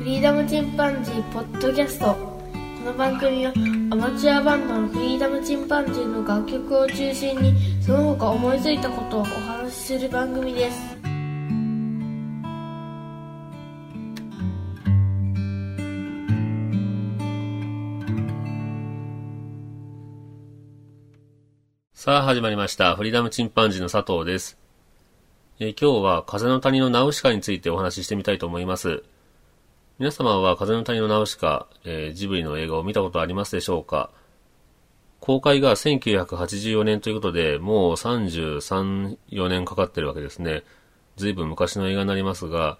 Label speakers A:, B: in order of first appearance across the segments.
A: フリーダムチンパンジーポッドキャストこの番組はアマチュアバンドのフリーダムチンパンジーの楽曲を中心にその他思いついたことをお話しする番組です
B: さあ始まりました。フリーダムチンパンジーの佐藤です。え今日は風の谷のナウシカについてお話ししてみたいと思います。皆様は風の谷のナウシカ、えージブリの映画を見たことありますでしょうか？公開が1984年ということで、もう33、4年かかってるわけですね。随分昔の映画になりますが、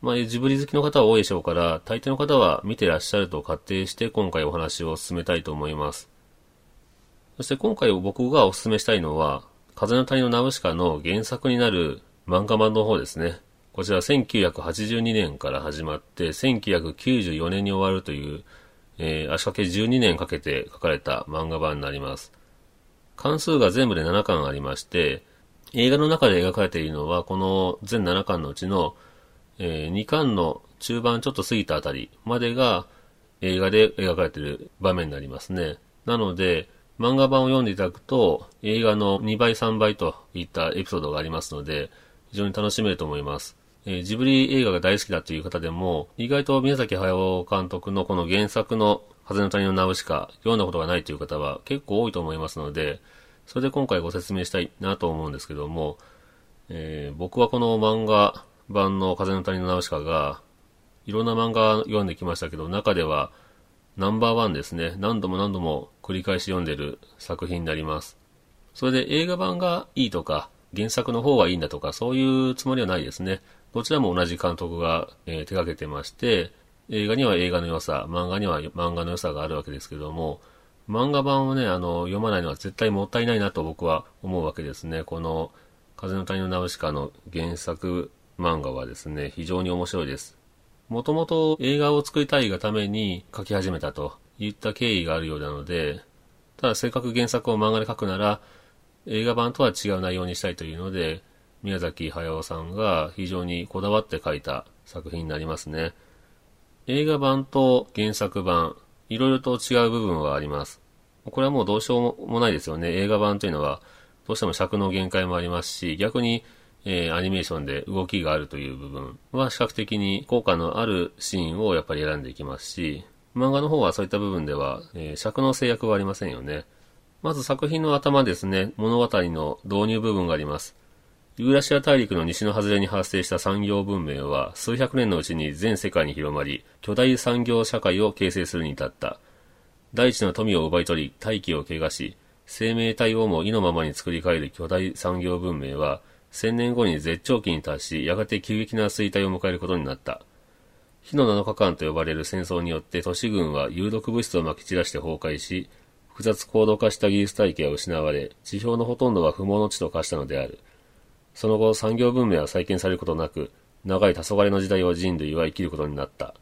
B: まあ、ジブリ好きの方は多いでしょうから、大抵の方は見てらっしゃると仮定して今回お話を進めたいと思います。そして今回僕がお勧めしたいのは、風の谷のナウシカの原作になる漫画版の方ですね。こちら1982年から始まって、1994年に終わるという、えー足掛け12年かけて書かれた漫画版になります。関数が全部で7巻ありまして、映画の中で描かれているのは、この全7巻のうちの、え2巻の中盤ちょっと過ぎたあたりまでが映画で描かれている場面になりますね。なので、漫画版を読んでいただくと、映画の2倍3倍といったエピソードがありますので、非常に楽しめると思います。えージブリ映画が大好きだという方でも、意外と宮崎駿監督のこの原作の風の谷のナウシカ、読んだことがないという方は結構多いと思いますので、それで今回ご説明したいなと思うんですけども、えー僕はこの漫画版の風の谷のナウシカが、いろんな漫画読んできましたけど、中ではナンバーワンですね。何度も何度も繰り返し読んでる作品になります。それで映画版がいいとか、原作の方がいいんだとか、そういうつもりはないですね。どちらも同じ監督が、えー手掛けてまして、映画には映画の良さ、漫画には漫画の良さがあるわけですけども、漫画版をね、あの、読まないのは絶対もったいないなと僕は思うわけですね。この、風の谷のナウシカの原作漫画はですね、非常に面白いです。もともと映画を作りたいがために書き始めたといった経緯があるようなので、ただせっかく原作を漫画で書くなら、映画版とは違う内容にしたいというので、宮崎駿さんが非常にこだわって書いた作品になりますね。映画版と原作版、いろいろと違う部分はあります。これはもうどうしようもないですよね。映画版というのは、どうしても尺の限界もありますし、逆に、えーアニメーションで動きがあるという部分は比較的に効果のあるシーンをやっぱり選んでいきますし、漫画の方はそういった部分では、えー尺の制約はありませんよね。まず作品の頭ですね、物語の導入部分があります。ユーラシア大陸の西の外れに発生した産業文明は数百年のうちに全世界に広まり、巨大産業社会を形成するに至った。大地の富を奪い取り、大気を汚し、生命体をも意のままに作り変える巨大産業文明は、千年後に絶頂期に達し、やがて急激な衰退を迎えることになった。火の7日間と呼ばれる戦争によって都市軍は有毒物質を撒き散らして崩壊し、複雑高度化した技術体系は失われ、地表のほとんどは不毛の地と化したのである。その後、産業文明は再建されることなく、長い黄昏の時代を人類は生きることになった。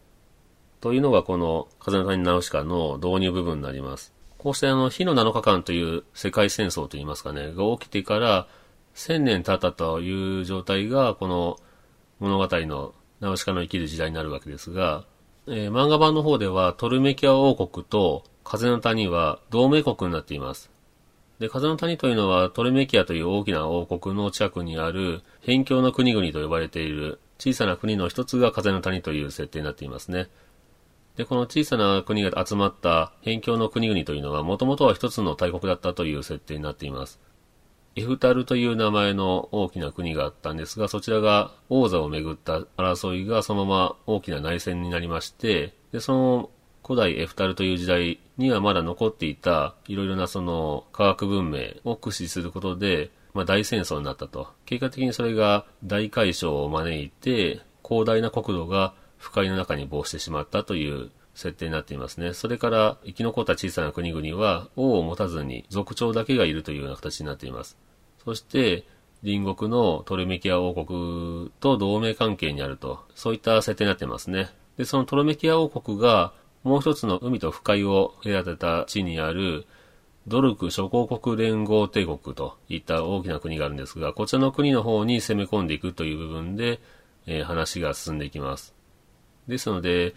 B: というのがこの風の谷ナウシカの導入部分になります。こうしてあの、火の7日間という世界戦争といいますかね、が起きてから、千年経ったという状態が、この物語のナウシカの生きる時代になるわけですが、えー漫画版の方ではトルメキア王国と風の谷は同盟国になっています。で、風の谷というのはトルメキアという大きな王国の近くにある辺境の国々と呼ばれている小さな国の一つが風の谷という設定になっていますね。で、この小さな国が集まった辺境の国々というのはもともとは一つの大国だったという設定になっています。エフタルという名前の大きな国があったんですが、そちらが王座をめぐった争いがそのまま大きな内戦になりまして、で、その古代エフタルという時代にはまだ残っていたいろいろなその科学文明を駆使することで、まあ大戦争になったと。結果的にそれが大海嘯を招いて、広大な国土が不快の中に没してしまったという設定になっていますね。それから生き残った小さな国々は王を持たずに族長だけがいるというような形になっています。そして隣国のトルメキア王国と同盟関係にあると、そういった設定になっていますね。で、そのトルメキア王国がもう一つの海と不海を隔てた地にあるドルク諸公国連合帝国といった大きな国があるんですが、こちらの国の方に攻め込んでいくという部分で、えー話が進んでいきます。ですので、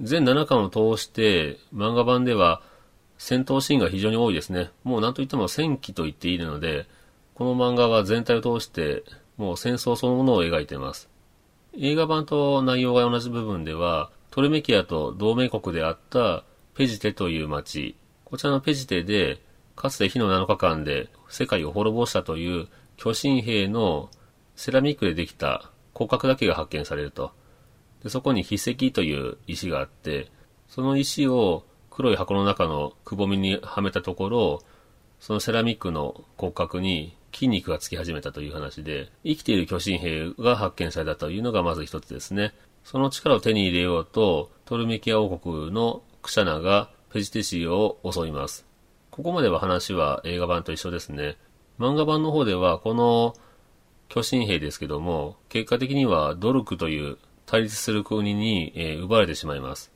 B: 全7巻を通して漫画版では戦闘シーンが非常に多いですね。もう何と言っても戦記と言っていいので、この漫画は全体を通してもう戦争そのものを描いています。映画版と内容が同じ部分では、トルメキアと同盟国であったペジテという町、こちらのペジテで、かつて火の7日間で世界を滅ぼしたという巨神兵のセラミックでできた骨格だけが発見されると。でそこに筆石という石があって、その石を黒い箱の中のくぼみにはめたところ、そのセラミックの骨格に筋肉がつき始めたという話で、生きている巨神兵が発見されたというのがまず一つですね。その力を手に入れようと、トルメキア王国のクシャナがペジテシーを襲います。ここまでは話は映画版と一緒ですね。漫画版の方では、この巨神兵ですけども、結果的にはドルクという対立する国に、えー、奪われてしまいます。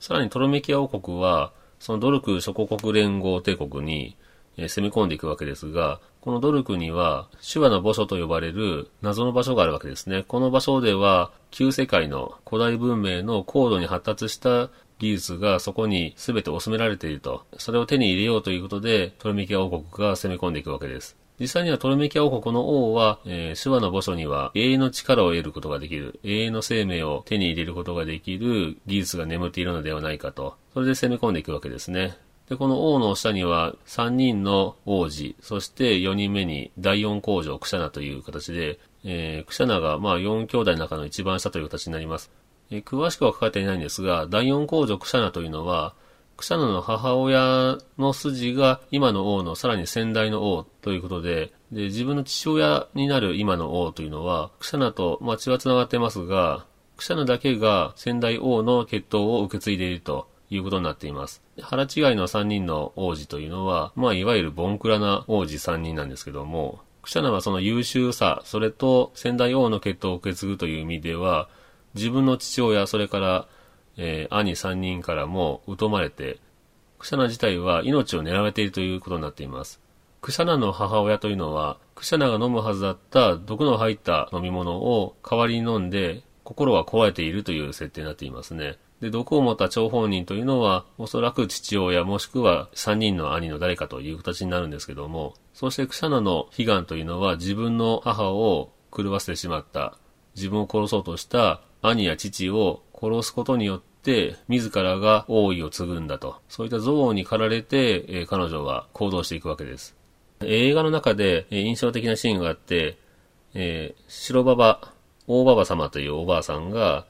B: さらにトロメキア王国は、そのドルク諸国連合帝国に、え、攻め込んでいくわけですが、このドルクには、手話の墓所と呼ばれる謎の場所があるわけですね。この場所では、旧世界の古代文明の高度に発達した技術がそこに全て収められていると。それを手に入れようということで、トロメキア王国が攻め込んでいくわけです。実際にはトロメキア王国の王は、えー、手話の墓所には永遠の力を得ることができる、永遠の生命を手に入れることができる技術が眠っているのではないかと。それで攻め込んでいくわけですね。で、この王の下には3人の王子、そして4人目に第4工場クシャナという形で、えー、クシャナがまあ4兄弟の中の一番下という形になります。えー、詳しくは書かれていないんですが、第4工場クシャナというのは、クシャナの母親の筋が今の王のさらに先代の王ということで、で、自分の父親になる今の王というのは、クシャナと、まあ、血は繋がってますが、クシャナだけが先代王の血統を受け継いでいるということになっています。腹違いの3人の王子というのは、まあ、いわゆるボンクラな王子3人なんですけども、クシャナはその優秀さ、それと先代王の血統を受け継ぐという意味では、自分の父親、それからえー、兄3人からも疎まれて、クシャナ自体は命を狙われているということになっています。クシャナの母親というのは、クシャナが飲むはずだった毒の入った飲み物を代わりに飲んで、心が壊れているという設定になっていますね。で、毒を持った張本人というのは、おそらく父親もしくは3人の兄の誰かという形になるんですけども、そしてクシャナの悲願というのは自分の母を狂わせてしまった、自分を殺そうとした兄や父を殺すことによって、自らが王位を継ぐんだと。そういった憎悪に駆られて、えー、彼女は行動していくわけです。映画の中で、印象的なシーンがあって、えー、白馬場、大馬場様というおばあさんが、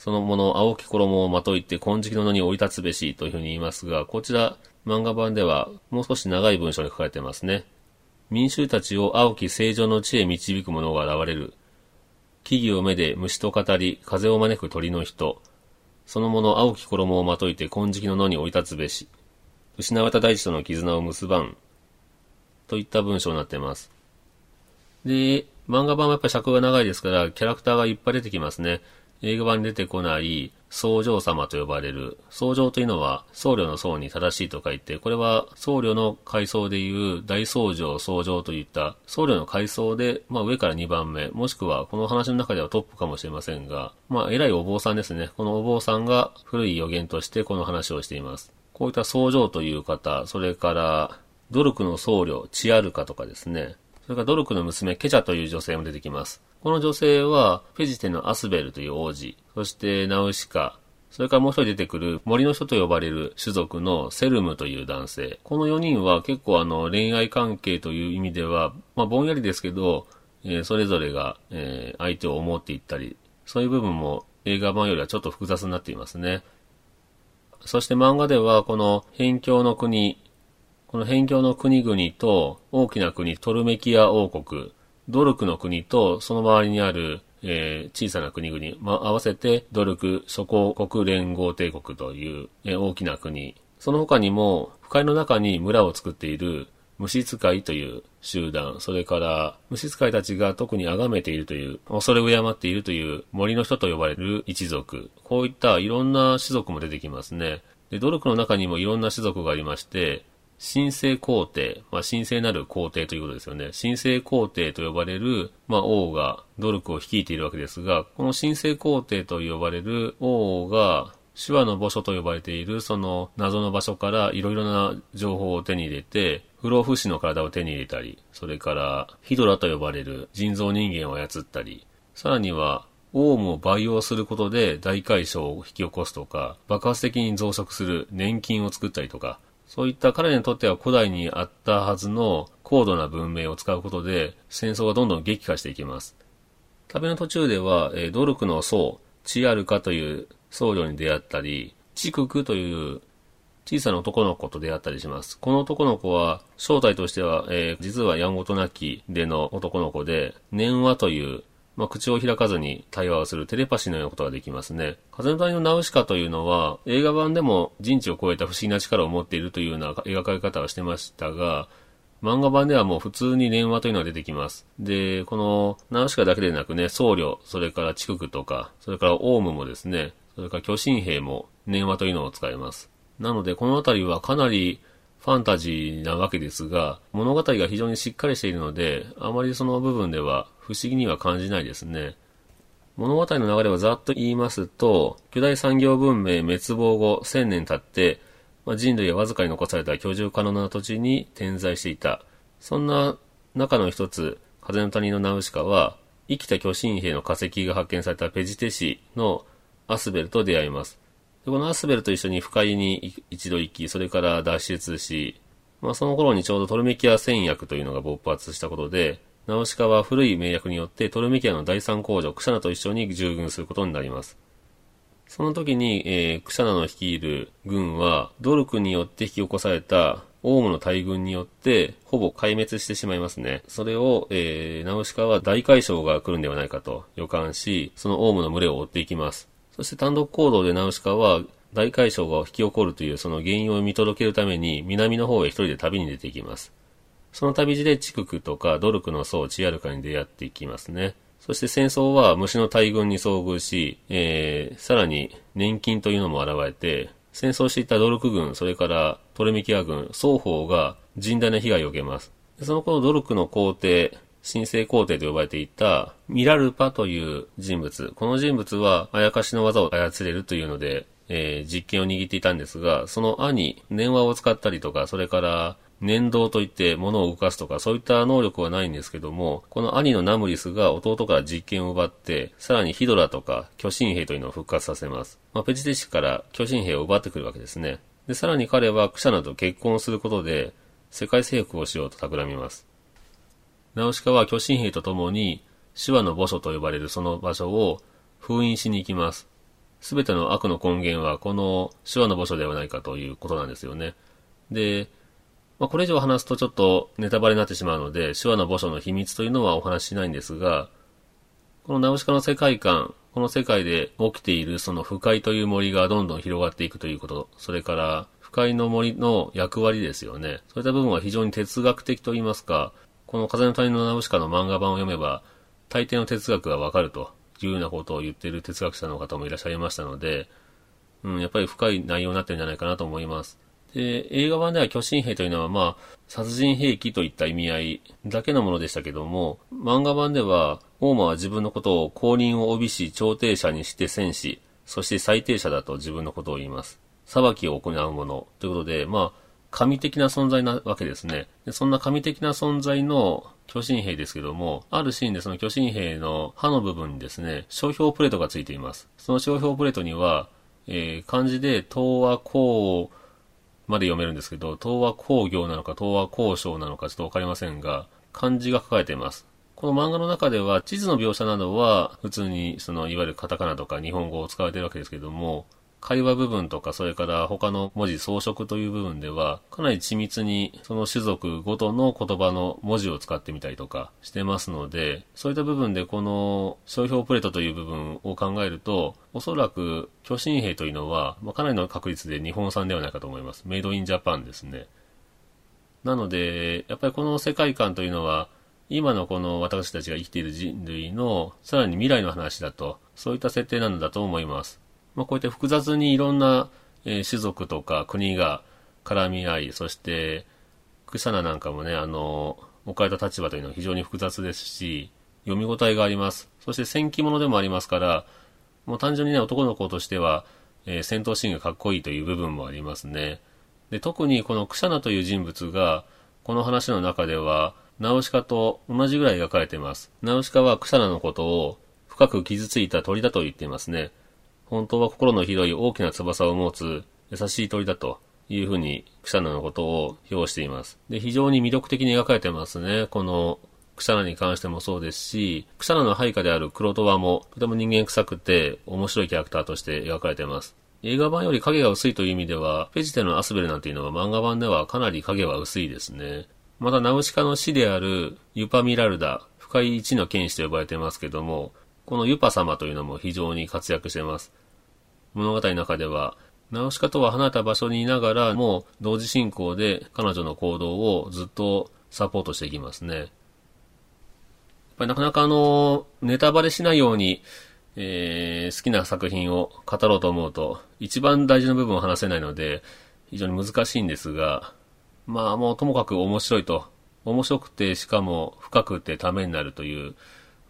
B: そのもの青き衣をまといて金色の野に降り立つべしというふうに言いますが、こちら漫画版ではもう少し長い文章に書かれてますね。民衆たちを青き正常の地へ導く者が現れる。木々を目で虫と語り、風を招く鳥の人。そのもの青き衣をまといて金色の野に降り立つべし。失われた大地との絆を結ばん。といった文章になってます。で、漫画版はやっぱり尺が長いですから、キャラクターがいっぱい出てきますね。映画版に出てこない僧正様と呼ばれる。僧正というのは僧侶の僧に正しいと書いて、これは僧侶の階層でいう大僧正、僧正といった僧侶の階層で、まあ上から2番目、もしくはこの話の中ではトップかもしれませんが、まあ偉いお坊さんですね。このお坊さんが古い予言としてこの話をしています。こういった僧正という方、それから努力の僧侶、チアルカとかですね。それからドルクの娘、ケチャという女性も出てきます。この女性は、フェジテのアスベルという王子、そしてナウシカ、それからもう一人出てくる森の人と呼ばれる種族のセルムという男性。この4人は結構あの恋愛関係という意味では、まあぼんやりですけど、えー、それぞれが、えー、相手を思っていったり、そういう部分も映画版よりはちょっと複雑になっていますね。そして漫画ではこの辺境の国、この辺境の国々と大きな国トルメキア王国、ドルクの国とその周りにある、えー、小さな国々、まあ、合わせてドルク諸公国連合帝国という、えー、大きな国。その他にも、不快の中に村を作っている虫使いという集団、それから虫使いたちが特に崇めているという、恐れ敬っているという森の人と呼ばれる一族。こういったいろんな種族も出てきますね。で、ドルクの中にもいろんな種族がありまして、神聖皇帝、まあ、神聖なる皇帝ということですよね。神聖皇帝と呼ばれる、まあ、王が努力を率いているわけですが、この神聖皇帝と呼ばれる王が、手話の墓所と呼ばれているその謎の場所からいろいろな情報を手に入れて、不老不死の体を手に入れたり、それからヒドラと呼ばれる人造人間を操ったり、さらにはオウムを培養することで大解消を引き起こすとか、爆発的に増殖する年金を作ったりとか、そういった彼にとっては古代にあったはずの高度な文明を使うことで戦争がどんどん激化していきます。旅の途中では、えー、ドルクの僧、チアルカという僧侶に出会ったり、チククという小さな男の子と出会ったりします。この男の子は、正体としては、えー、実はやんごとなきでの男の子で、念話というまあ、口を開かずに対話をするテレパシーのようなことができますね。風の谷のナウシカというのは、映画版でも人知を超えた不思議な力を持っているというような描かれ方はしてましたが、漫画版ではもう普通に電話というのが出てきます。で、このナウシカだけでなくね、僧侶、それから地区とか、それからオウムもですね、それから巨神兵も電話というのを使います。なので、このあたりはかなりファンタジーなわけですが、物語が非常にしっかりしているので、あまりその部分では不思議には感じないですね。物語の流れをざっと言いますと、巨大産業文明滅亡後1000年経って、まあ、人類はわずかに残された居住可能な土地に点在していた。そんな中の一つ、風の谷のナウシカは、生きた巨神兵の化石が発見されたペジテ市のアスベルと出会います。このアスベルと一緒に深井に一度行き、それから脱出し、まあ、その頃にちょうどトルメキア戦役というのが勃発したことで、ナウシカは古い名役によってトルメキアの第三工場、クシャナと一緒に従軍することになります。その時に、えー、クシャナの率いる軍は、ドルクによって引き起こされたオウムの大軍によって、ほぼ壊滅してしまいますね。それを、えー、ナウシカは大解消が来るんではないかと予感し、そのオウムの群れを追っていきます。そして単独行動でナウシカは大海嘯が引き起こるというその原因を見届けるために南の方へ一人で旅に出ていきます。その旅路でチククとかドルクの僧チアルカに出会っていきますね。そして戦争は虫の大軍に遭遇し、えー、さらに年金というのも現れて、戦争していたドルク軍、それからトレミキア軍、双方が甚大な被害を受けます。その頃ドルクの皇帝、神聖皇帝と呼ばれていたミラルパという人物。この人物はあやかしの技を操れるというので、えー、実験を握っていたんですが、その兄、念話を使ったりとか、それから念動といって物を動かすとか、そういった能力はないんですけども、この兄のナムリスが弟から実験を奪って、さらにヒドラとか巨神兵というのを復活させます。まあ、ペジテシから巨神兵を奪ってくるわけですね。で、さらに彼はクシャナと結婚することで、世界征服をしようと企みます。ナウシカは巨神兵と共に、手話の墓所と呼ばれるその場所を封印しに行きます。すべての悪の根源はこの手話の墓所ではないかということなんですよね。で、まあ、これ以上話すとちょっとネタバレになってしまうので、手話の墓所の秘密というのはお話ししないんですが、このナウシカの世界観、この世界で起きているその不快という森がどんどん広がっていくということ、それから不快の森の役割ですよね。そういった部分は非常に哲学的といいますか、この風の谷のナウシカの漫画版を読めば、大抵の哲学がわかるというようなことを言っている哲学者の方もいらっしゃいましたので、うん、やっぱり深い内容になってるんじゃないかなと思います。で、映画版では巨神兵というのはまあ、殺人兵器といった意味合いだけのものでしたけども、漫画版では、オーマは自分のことを公認を帯びし、調停者にして戦士、そして最低者だと自分のことを言います。裁きを行うものということで、まあ、神的な存在なわけですね。でそんな神的な存在の巨神兵ですけども、あるシーンでその巨神兵の刃の部分にですね、商標プレートがついています。その商標プレートには、えー、漢字で東和工まで読めるんですけど、東和工業なのか東和工商なのかちょっとわかりませんが、漢字が書かれています。この漫画の中では地図の描写などは普通にそのいわゆるカタカナとか日本語を使われているわけですけども、会話部分とか、それから他の文字装飾という部分では、かなり緻密にその種族ごとの言葉の文字を使ってみたりとかしてますので、そういった部分でこの商標プレートという部分を考えると、おそらく巨神兵というのは、まあ、かなりの確率で日本産ではないかと思います。メイドインジャパンですね。なので、やっぱりこの世界観というのは、今のこの私たちが生きている人類のさらに未来の話だと、そういった設定なんだと思います。まあ、こうやって複雑にいろんな、えー、種族とか国が絡み合い、そして草名なんかもね、あの、置かれた立場というのは非常に複雑ですし、読み応えがあります。そして戦記物でもありますから、もう単純にね、男の子としては、えー、戦闘シーンがかっこいいという部分もありますね。で、特にこのクシャナという人物が、この話の中では、ナウシカと同じぐらい描かれています。ナウシカはクシャナのことを深く傷ついた鳥だと言っていますね。本当は心の広い大きな翼を持つ優しい鳥だというふうにクシャナのことを表しています。で、非常に魅力的に描かれてますね。このクシャナに関してもそうですし、クシャナの配下であるクロトワもとても人間臭くて面白いキャラクターとして描かれてます。映画版より影が薄いという意味では、ペジテのアスベルなんていうのは漫画版ではかなり影は薄いですね。また、ナウシカの死であるユパミラルダ、深い一の剣士と呼ばれてますけども、このユパ様というのも非常に活躍しています。物語の中では、ナウシカとは離れた場所にいながらも同時進行で彼女の行動をずっとサポートしていきますね。やっぱりなかなかあの、ネタバレしないようにえー、好きな作品を語ろうと思うと、一番大事な部分を話せないので、非常に難しいんですが、まあもうともかく面白いと。面白くて、しかも深くてためになるという、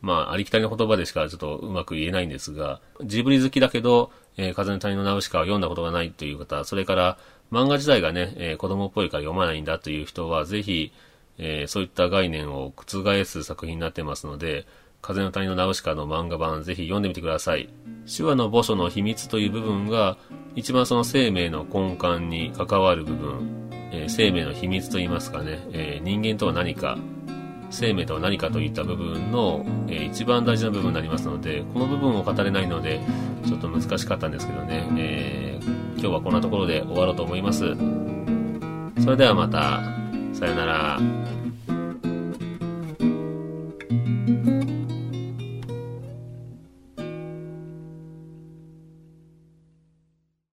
B: まあありきたりの言葉でしかちょっとうまく言えないんですが、ジブリ好きだけど、えー、風の谷のナウシカを読んだことがないという方、それから漫画自体がね、えー、子供っぽいから読まないんだという人は、ぜひ、えー、そういった概念を覆す作品になってますので、風の谷のナウシカの漫画版ぜひ読んでみてください。手話の墓所の秘密という部分が一番その生命の根幹に関わる部分、えー、生命の秘密といいますかね、えー、人間とは何か、生命とは何かといった部分の、えー、一番大事な部分になりますので、この部分を語れないので、ちょっと難しかったんですけどね、え今日はこんなところで終わろうと思います。それではまた、さよなら。